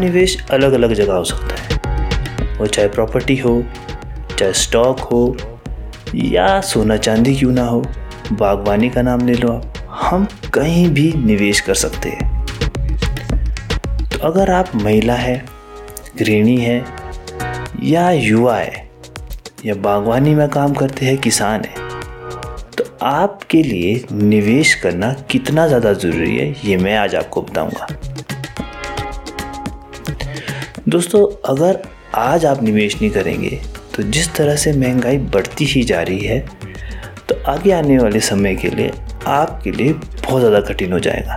निवेश अलग अलग जगह हो सकता है। वो चाहे प्रॉपर्टी हो, चाहे स्टॉक हो, या सोना चांदी क्यों ना हो, बागवानी का नाम ले लो आप, हम कहीं भी निवेश कर सकते हैं। तो अगर आप महिला है, गृहिणी है, या युवा है, या बागवानी में काम करते हैं, किसान है तो आपके लिए निवेश करना कितना ज़्यादा ज़रूरी है, ये मैं आज आपको बताऊँगा। दोस्तों, अगर आज आप निवेश नहीं करेंगे तो जिस तरह से महँगाई बढ़ती ही जा रही है तो आगे आने वाले समय के लिए आपके लिए बहुत ज़्यादा कठिन हो जाएगा।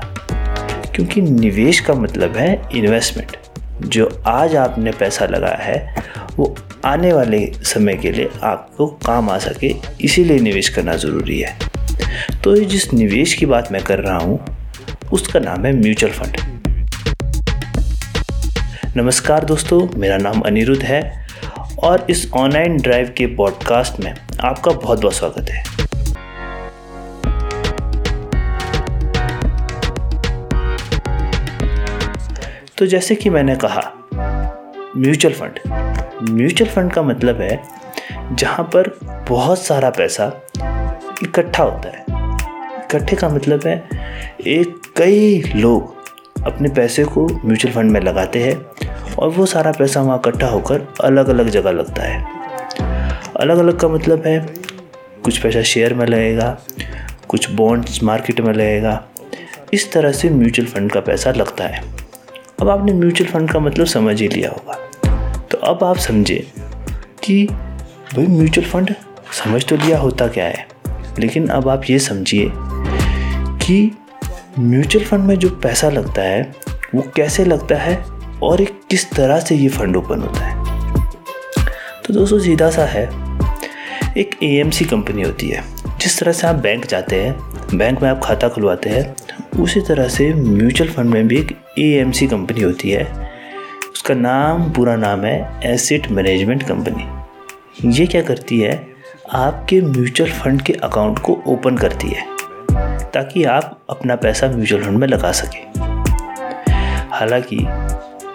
क्योंकि निवेश का मतलब है इन्वेस्टमेंट जो आज आपने पैसा लगाया है, वो आने वाले समय के लिए आपको काम आ सके, इसीलिए निवेश करना ज़रूरी है। तो जिस निवेश की बात मैं कर रहा हूँ, उसका नाम है म्यूचुअल फंड। नमस्कार दोस्तों, मेरा नाम अनिरुद्ध है और इस ऑनलाइन ड्राइव के पॉडकास्ट में आपका बहुत बहुत स्वागत है। तो जैसे कि मैंने कहा, म्यूचुअल फंड। म्यूचुअल फंड का मतलब है जहाँ पर बहुत सारा पैसा इकट्ठा होता है। इकट्ठे का मतलब है, एक कई लोग अपने पैसे को म्यूचुअल फंड में लगाते हैं और वो सारा पैसा वहाँ इकट्ठा होकर अलग अलग जगह लगता है। अलग अलग का मतलब है, कुछ पैसा शेयर में लगेगा, कुछ बॉन्ड्स मार्केट में लगेगा। इस तरह से म्यूचुअल फंड का पैसा लगता है। अब आपने म्यूचुअल फंड का मतलब समझ ही लिया होगा। तो अब आप समझे कि भाई म्यूचुअल फंड समझ तो लिया होता क्या है? लेकिन अब आप ये समझिए कि म्यूचुअल फंड में जो पैसा लगता है, वो कैसे लगता है? और एक किस तरह से ये फंड ओपन होता है। तो दोस्तों, सीधा सा है। एक ए कंपनी होती है। जिस तरह से आप बैंक जाते हैं, बैंक में आप खाता खुलवाते हैं, उसी तरह से म्यूचुअल फंड में भी एक एएमसी कंपनी होती है। उसका नाम, पूरा नाम है एसेट मैनेजमेंट कंपनी ये क्या करती है? आपके म्यूचुअल फंड के अकाउंट को ओपन करती है, ताकि आप अपना पैसा म्यूचुअल फंड में लगा सकें। हालाँकि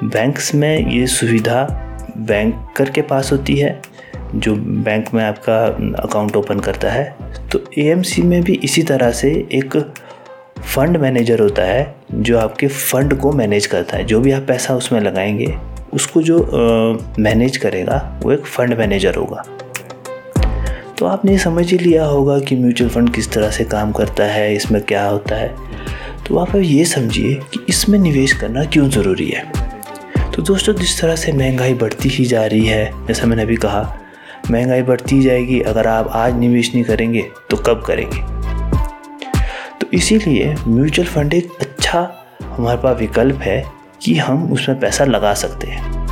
बैंक्स में ये सुविधा बैंकर के पास होती है, जो बैंक में आपका अकाउंट ओपन करता है। तो ए में भी इसी तरह से एक फंड मैनेजर होता है, जो आपके फंड को मैनेज करता है। जो भी आप पैसा उसमें लगाएँगे, उसको जो मैनेज करेगा, वो एक फंड मैनेजर होगा। तो आपने समझ ही लिया होगा कि म्यूचुअल फंड किस तरह से काम करता है, इसमें क्या होता है। तो आप ये समझिए कि इसमें निवेश करना क्यों ज़रूरी है? तो दोस्तों, जिस तरह से महँगाई बढ़ती ही जा रही है, जैसा मैंने अभी कहा, महँगाई बढ़ती जाएगी। अगर आप आज निवेश नहीं करेंगे तो कब करेंगे? तो इसीलिए म्यूचुअल फंड एक अच्छा हमारे पास विकल्प है कि हम उसमें पैसा लगा सकते हैं।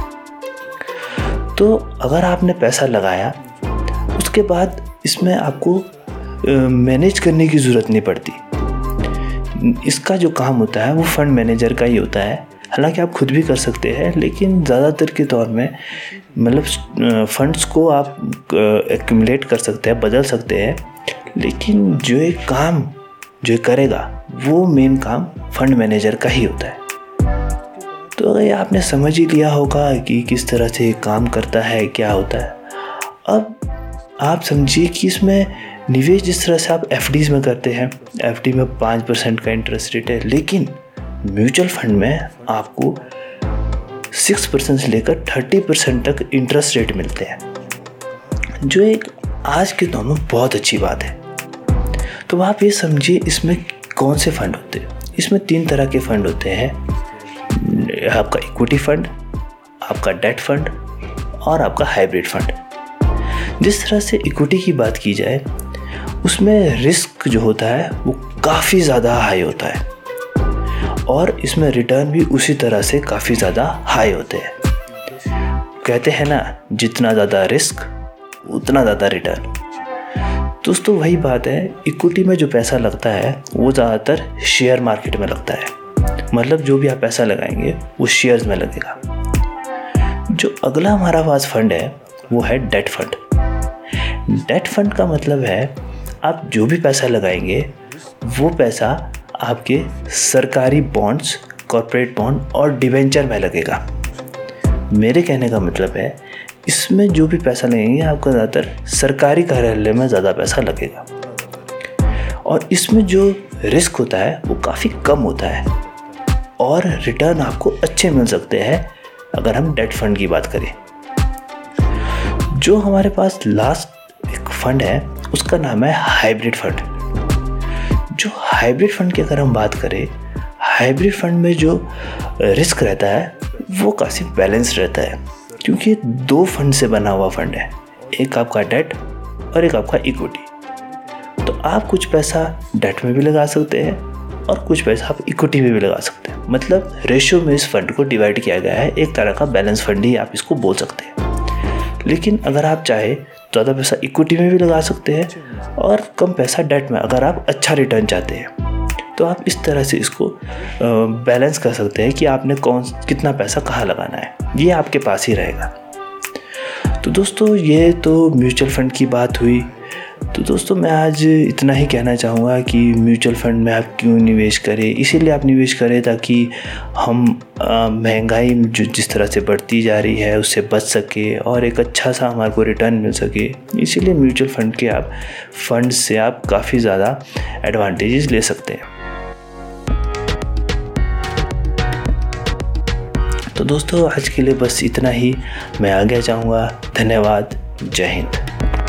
तो अगर आपने पैसा लगाया, उसके बाद इसमें आपको मैनेज करने की ज़रूरत नहीं पड़ती। इसका जो काम होता है, वो फंड मैनेजर का ही होता है। हालाँकि आप खुद भी कर सकते हैं, लेकिन ज़्यादातर के तौर में मतलब फंड्स को आप एक्यूमुलेट कर सकते हैं, बदल सकते हैं, लेकिन जो एक काम, जो करेगा, वो मेन काम फंड मैनेजर का ही होता है। तो अगर आपने समझ ही लिया होगा कि किस तरह से काम करता है, क्या होता है, अब आप समझिए कि इसमें निवेश जिस तरह से आप एफ़ में करते हैं एफडी में पाँच परसेंट का इंटरेस्ट रेट है, लेकिन म्यूचुअल फंड में आपको सिक्स परसेंट से लेकर थर्टी परसेंट तक इंटरेस्ट रेट मिलते हैं। जो एक आज के दौर में बहुत अच्छी बात है। तो आप ये समझिए, इसमें कौन से फंड होते हैं? इसमें तीन तरह के फंड होते हैं। आपका इक्विटी फंड आपका डेट फंड और आपका हाइब्रिड फंड जिस तरह से इक्विटी की बात की जाए, उसमें रिस्क जो होता है, वो काफ़ी ज़्यादा हाई होता है। और इसमें रिटर्न भी उसी तरह से काफ़ी ज़्यादा हाई होते हैं। कहते हैं ना, जितना ज़्यादा रिस्क उतना ज़्यादा रिटर्न दोस्तों, वही बात है इक्विटी में जो पैसा लगता है, वो ज़्यादातर शेयर मार्केट में लगता है। मतलब जो भी आप पैसा लगाएँगे, वो शेयर्स में लगेगा। जो अगला हमारा पास फंड है, वो है डेट फंड डेट फंड का मतलब है, आप जो भी पैसा लगाएँगे, वो पैसा आपके सरकारी बॉन्ड्स कॉरपोरेट बॉन्ड और डिवेंचर में लगेगा। मेरे कहने का मतलब है, इसमें जो भी पैसा लगेंगे, आपका ज़्यादातर सरकारी कार्यालय में ज़्यादा पैसा लगेगा। और इसमें जो रिस्क होता है, वो काफ़ी कम होता है। और रिटर्न आपको अच्छे मिल सकते हैं, अगर हम डेट फंड की बात करें। जो हमारे पास लास्ट एक फंड है, उसका नाम है हाइब्रिड फंड जो हाइब्रिड फंड की अगर हम बात करें हाइब्रिड फंड में जो रिस्क रहता है, वो काफ़ी बैलेंस रहता है। क्योंकि दो फंड से बना हुआ फंड है, एक आपका डेट और एक आपका इक्विटी तो आप कुछ पैसा डेट में भी लगा सकते हैं और कुछ पैसा आप इक्विटी में भी लगा सकते हैं। मतलब रेशियो में इस फंड को डिवाइड किया गया है, एक तरह का बैलेंस फंड ही आप इसको बोल सकते हैं। लेकिन अगर आप चाहे ज़्यादा पैसा इक्विटी में भी लगा सकते हैं और कम पैसा डेट में, अगर आप अच्छा रिटर्न चाहते हैं। तो आप इस तरह से इसको बैलेंस कर सकते हैं कि आपने कौन, कितना पैसा कहाँ लगाना है। ये आपके पास ही रहेगा। तो दोस्तों, ये तो म्यूचुअल फंड की बात हुई। तो दोस्तों, मैं आज इतना ही कहना चाहूँगा कि म्यूचुअल फंड में आप क्यों निवेश करें? इसीलिए आप निवेश करें ताकि हम महँगाई जो जिस तरह से बढ़ती जा रही है, उससे बच सके और एक अच्छा सा हमारे को रिटर्न मिल सके। इसीलिए म्यूचुअल फंड के आप फंड से आप काफ़ी ज़्यादा एडवांटेजेस ले सकते हैं। तो दोस्तों, आज के लिए बस इतना ही। मैं आगे चाहूँगा धन्यवाद। जय हिंद।